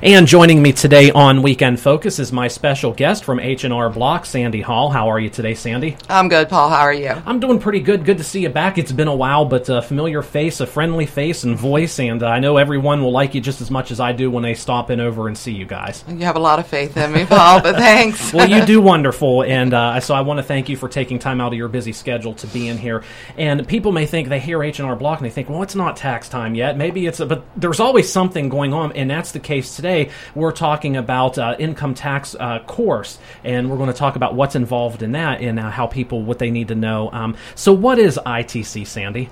And joining me today on Weekend Focus is my special guest from H&R Block, Sandy Hall. How are you today, Sandy? I'm good, Paul. How are you? I'm doing pretty good. Good to see you back. It's been a while, but a familiar face, a friendly face and voice, and uh, I know everyone will like you just as much as I do when they stop in over and see you guys. You have a lot of faith in me, Paul, but thanks. well, you do wonderful, and uh, so I want to thank you for taking time out of your busy schedule to be in here. And people may think they hear H&R Block and they think, well, it's not tax time yet. Maybe it's, a, but there's always something going on, and that's the case today. We're talking talking about uh, income tax uh, course, and we're going to talk about what's involved in that and uh, how people what they need to know. Um, so, what is ITC, Sandy?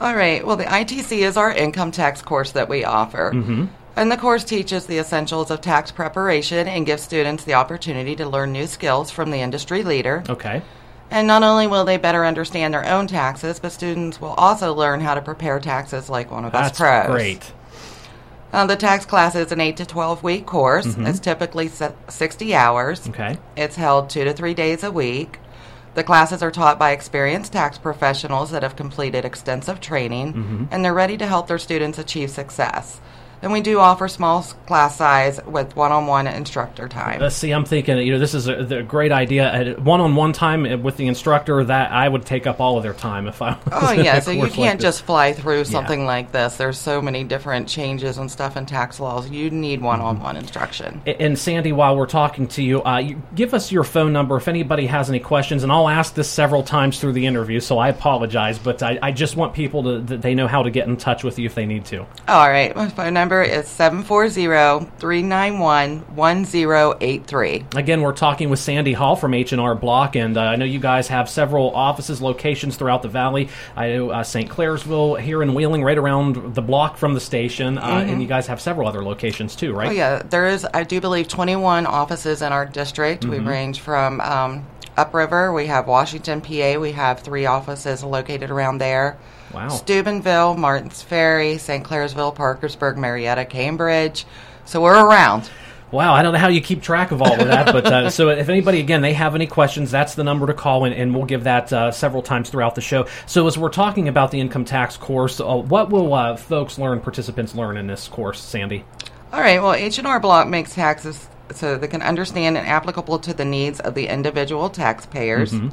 All right. Well, the ITC is our income tax course that we offer. Mm-hmm. And the course teaches the essentials of tax preparation and gives students the opportunity to learn new skills from the industry leader. Okay. And not only will they better understand their own taxes, but students will also learn how to prepare taxes like one of That's us pros. great. Uh, the tax class is an 8 to 12 week course. Mhm. It's typically 60 hours. Okay. It's held two to three days a week. The classes are taught by experienced tax professionals that have completed extensive training Mhm. and they're ready to help their students achieve success. And we do offer small class size with one on one instructor time. Uh, see, I'm thinking, you know, this is a, a great idea. One on one time uh, with the instructor, that I would take up all of their time if I was Oh yeah, so you can't this. just fly through Yeah. something like this. There's so many different changes and stuff in tax laws. You need one-on-one instruction. A- And Sandy, while we're talking to you, uh, you, give us your phone number if anybody has any questions. And I'll ask this several times through the interview, so I apologize. But I, I just want people to that they know how to get in touch with you if they need to. All right, my phone number is 740-391-1083. Again, we're talking with Sandy Hall from H and R Block, and uh, I know you guys have several offices, locations throughout the valley. I know uh, St. Clairsville here in Wheeling, right around the block from the station, uh, Mhm. and you guys have several other locations too, right? Oh yeah, there is I do believe 21 offices in our district. We Mhm. range from um, upriver, we have Washington, PA, we have three offices located around there. Wow. Steubenville, Martins Ferry, St. Clairsville, Parkersburg, Marietta, Cambridge. So we're around. Wow, I don't know how you keep track of all of that, but uh, so if anybody again they have any questions, that's the number to call, and, and we'll give that uh, several times throughout the show. So as we're talking about the income tax course, uh, what will uh, folks learn, participants learn in this course, Sandy? All right. Well, H&R Block makes taxes so they can understand and applicable to the needs of the individual taxpayers. Mhm.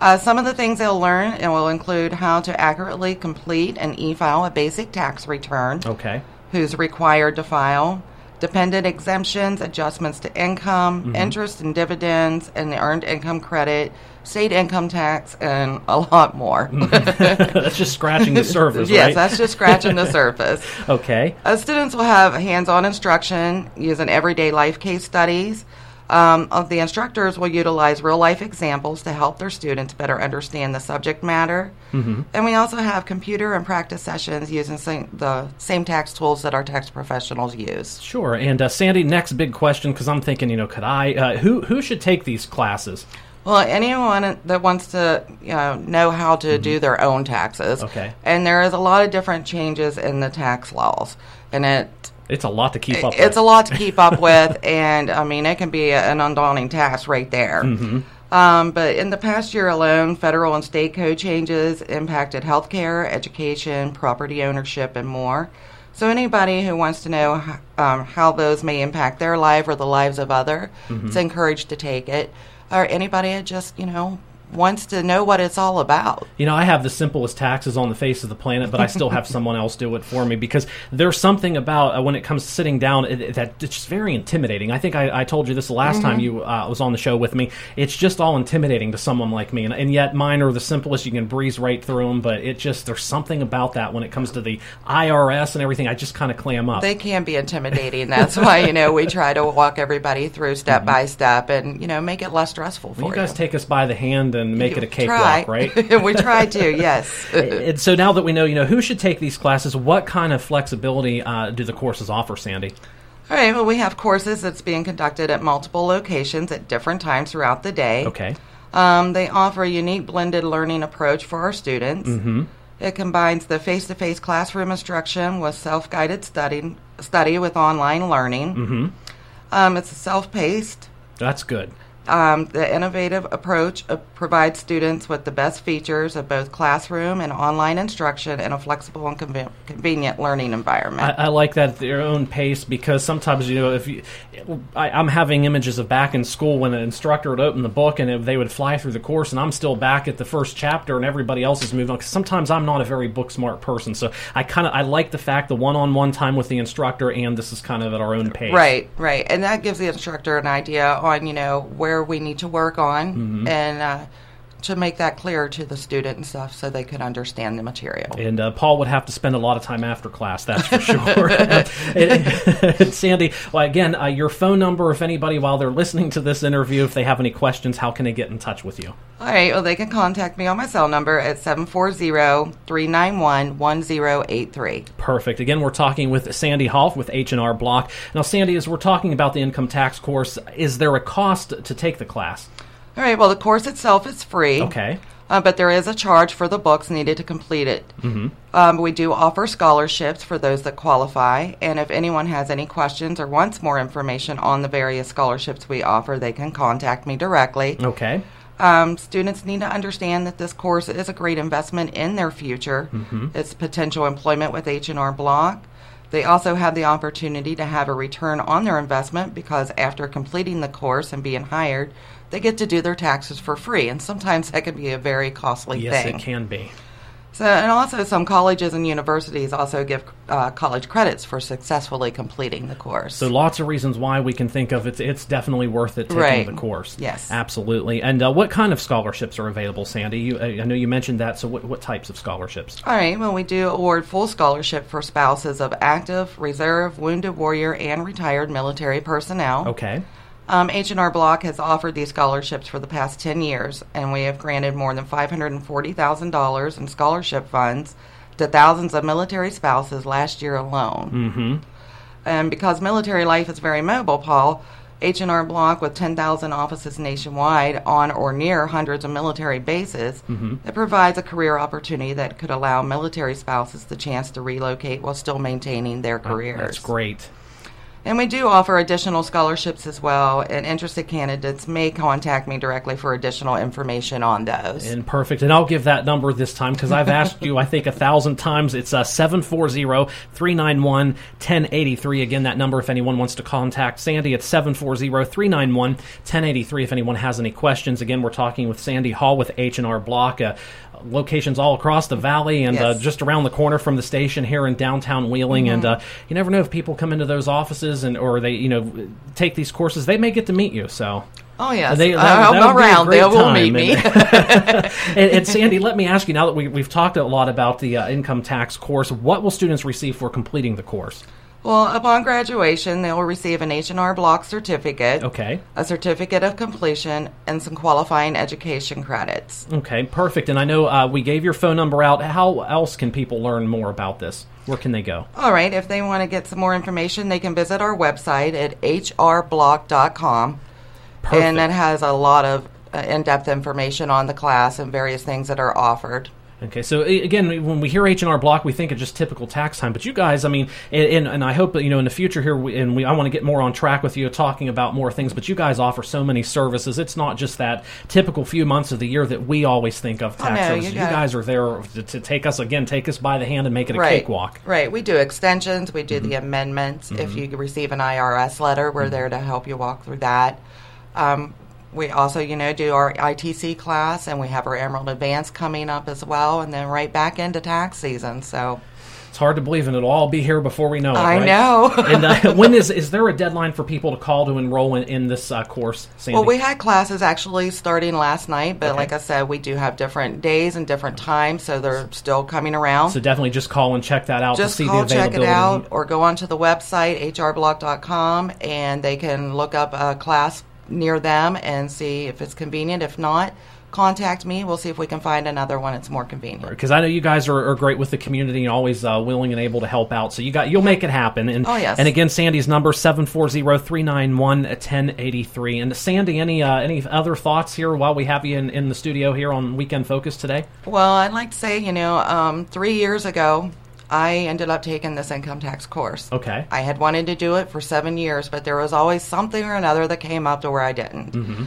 Uh, some of the things they'll learn and will include how to accurately complete and e-file a basic tax return. Okay. Who's required to file. Dependent exemptions, adjustments to income, Mhm. interest and dividends, and the earned income credit, state income tax, and a lot more. that's just scratching the surface, yes, right? that's just scratching the surface. Okay. Uh, students will have hands-on instruction using everyday life case studies. Um, of the instructors will utilize real-life examples to help their students better understand the subject matter. Mhm. And we also have computer and practice sessions using same, the same tax tools that our tax professionals use. Sure. And uh, Sandy, next big question, because I'm thinking, you know, could I? Uh, who who should take these classes? Well, anyone that wants to you know, know how to do their own taxes. Okay. And there is a lot of different changes in the tax laws, and it It's a lot to keep up. With. It's with. a lot to keep up with, and I mean, it can be an undaunting task right there. Mhm. Um, but in the past year alone, federal and state code changes impacted healthcare, education, property ownership, and more. So anybody who wants to know um, how those may impact their life or the lives of other Mhm. is encouraged to take it. Or anybody just you know wants to know what it's all about. You know, I have the simplest taxes on the face of the planet, but I still have someone else do it for me because there's something about uh, when it comes to sitting down it, it- that it's just very intimidating. I think I, I told you this the last time Mhm. you uh, was on the show with me. It's just all intimidating to someone like me, and, and yet mine are the simplest. You can breeze right through them, but it just there's something about that when it comes to the IRS and everything. I just kind of clam up. They can be intimidating. That's why you know we try to walk everybody through step by step and you know make it less stressful for Well, you guys take us by the hand and make it a cakewalk, right? we try to, yes. and so now that we know, you know, who should take these classes, what kind of flexibility uh, do the courses offer, Sandy? All right, well, we have courses that's being conducted at multiple locations at different times throughout the day. Okay. Um, they offer a unique blended learning approach for our students. Mm-hmm. It combines the face-to-face classroom instruction with self-guided study, study with online learning. Mm-hmm. Um, it's self-paced. That's good. Um, the innovative approach uh, provides students with the best features of both classroom and online instruction in a flexible and conven- convenient learning environment. I, I like that at their own pace because sometimes you know if you, I, I'm having images of back in school when an instructor would open the book and it, they would fly through the course and I'm still back at the first chapter and everybody else is moving on. 'Cause sometimes I'm not a very book smart person, so I kind of I like the fact the one-on-one time with the instructor and this is kind of at our own pace. Right, right, and that gives the instructor an idea on you know where we need to work on Mm-hmm. and uh, to make that clear to the student and stuff, so they could understand the material. And uh, Paul would have to spend a lot of time after class, that's for sure. And- and Sandy, well, again, uh, your phone number, if anybody, while they're listening to this interview, if they have any questions, how can they get in touch with you? All right, well, they can contact me on my cell number at 740-391-1083. Perfect. Again, we're talking with Sandy Hall with H&R Block. Now, Sandy, as we're talking about the income tax course, is there a cost to take the class? All right, well, the course itself is free. Okay. Uh, but there is a charge for the books needed to complete it. Mm-hmm. Um, we do offer scholarships for those that qualify, and if anyone has any questions or wants more information on the various scholarships we offer, they can contact me directly. Okay. Um, students need to understand that this course is a great investment in their future. It's potential employment with H&R Block. They also have the opportunity to have a return on their investment because after completing the course and being hired, they get to do their taxes for free, and sometimes that can be a very costly Yes, thing. Yes, it can be. So, and also some colleges and universities also give uh, college credits for successfully completing the course. So lots of reasons why we can think of it's it's definitely worth it taking Right. the course. Yes. absolutely. And uh, what kind of scholarships are available, Sandy? You, I know you mentioned that. So what, what types of scholarships? All right, well, we do award full scholarship for spouses of active, reserve, wounded warrior, and retired military personnel. Okay. Um, H&R Block has offered these scholarships for the past 10 years, and we have granted more than $540,000 in scholarship funds to thousands of military spouses last year alone. Mm-hmm. And because military life is very mobile, Paul, H&R Block with 10,000 offices nationwide on or near hundreds of military bases, it provides a career opportunity that could allow military spouses the chance to relocate while still maintaining their careers. That's great. And we do offer additional scholarships as well, and interested candidates may contact me directly for additional information on those. And perfect. And I'll give that number this time because I've asked you, I think, a thousand times. It's uh, 740 391 1083. Again, that number if anyone wants to contact Sandy, it's 740 391 1083 if anyone has any questions. Again, we're talking with Sandy Hall with H&R Block. Uh, locations all across the valley and uh, just around the corner from the station here in downtown Wheeling. And uh, you never know if people come into those offices and or they you know take these courses, they may get to meet you. So oh, yes. They- Uh, that- I'm that would be around. They will meet me. and- and, and Sandy, let me ask you now that we, we've talked a lot about the uh, income tax course, what will students receive for completing the course? Well, upon graduation, they will receive an H&R Block certificate, Okay. a certificate of completion, and some qualifying education credits. Okay, perfect. And I know uh, we gave your phone number out. How else can people learn more about this? Where can they go? All right, if they want to get some more information, they can visit our website at hrblock.com. Perfect. And that has a lot of uh, in-depth information on the class and various things that are offered. Okay, so again, when we hear H and R Block, we think of just typical tax time. But you guys, I mean, and, and, I hope that you know in the future here, we, and we, I want to get more on track with you, talking about more things. But you guys offer so many services. It's not just that typical few months of the year that we always think of tax no, you services. You, got- guys are there to, to take us again, take us by the hand, and make it a right. cakewalk. Right. We do extensions. We do the Mm-hmm. amendments. If you receive an IRS letter, we're there to help you walk through that. Um, we also, you know, do our ITC class, and we have our Emerald Advance coming up as well, and then right back into tax season. So It's hard to believe, and it'll all be here before we know it. I right? know. and uh, when is is there a deadline for people to call to enroll in, in this uh, course? Sandy? Well, we had classes actually starting last night, but Okay. like I said, we do have different days and different times, so they're still coming around. so definitely just call and check that out Just to see call, the check it out, or go onto the website hrblock.com, and they can look up a class near them and see if it's convenient. If not, contact me. We'll see if we can find another one that's more convenient. because I know you guys are, are great with the community and always uh, willing and able to help out. So you got you'll make it happen. And Oh, yes. And again, Sandy's number 740-391-1083. And Sandy, any uh, any other thoughts here while we have you in, in the studio here on Weekend Focus today? Well, I'd like to say, you know, um, three years ago, I ended up taking this income tax course. Okay. I had wanted to do it for seven years, but there was always something or another that came up to where I didn't. Mm-hmm.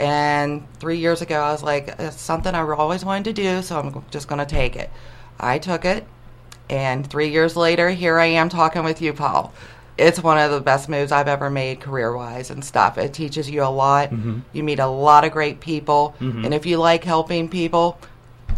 And three years ago, I was like, it's something I always wanted to do, so I'm just going to take it. I took it, and three years later, here I am talking with you, Paul. It's one of the best moves I've ever made career wise and stuff. It teaches you a lot. Mm-hmm. You meet a lot of great people. And if you like helping people,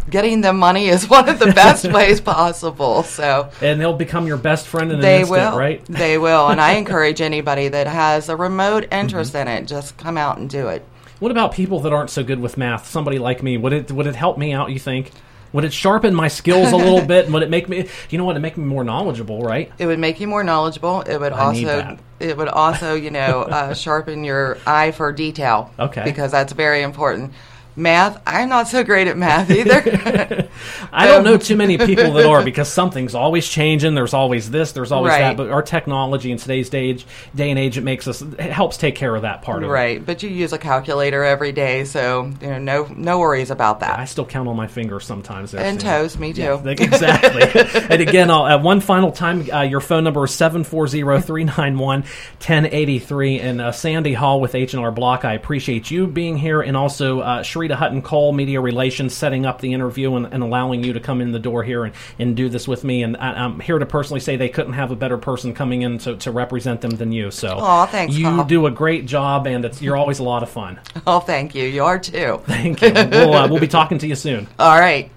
getting them money is one of the best ways possible. So And they'll become your best friend in an they instant, will. right? They will. And I encourage anybody that has a remote interest Mm-hmm. in it, just come out and do it. What about people that aren't so good with math? Somebody like me, would it would it help me out? You think? Would it sharpen my skills a little bit? And would it make me? You know what? It make me more knowledgeable, right? It would make you more knowledgeable. It would I also it would also, you know, uh, sharpen your eye for detail. Okay. Because that's very important. Math, I'm not so great at math either. I don't know too many people that are because something's always changing. There's always this. There's always that. But our technology in today's day, day and age, it makes us it helps take care of that part of it. right. But you use a calculator every day, so you know, no no worries about that. I still count on my fingers sometimes. And toes, me too. Yeah, exactly. and again, I'll, uh, one final time, uh, your phone number is 740-391-1083. And uh, Sandy Hall with H&R Block, I appreciate you being here. And also uh, Sharita Hutton-Cole, Media Relations, setting up the interview and, and allowing you to come in the door here and, and do this with me. And I, I'm here to personally say they couldn't have a better person coming in to, to represent them than you. So Aw, thanks, you Paul. do a great job, and it's, you're always a lot of fun. Oh, thank you. You are too. Thank you. we'll, uh, we'll be talking to you soon. All right.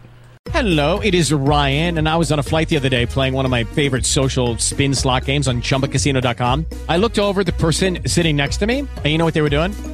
Hello, it is Ryan, and I was on a flight the other day playing one of my favorite social spin slot games on chumbacasino.com. I looked over at the person sitting next to me, and you know what they were doing?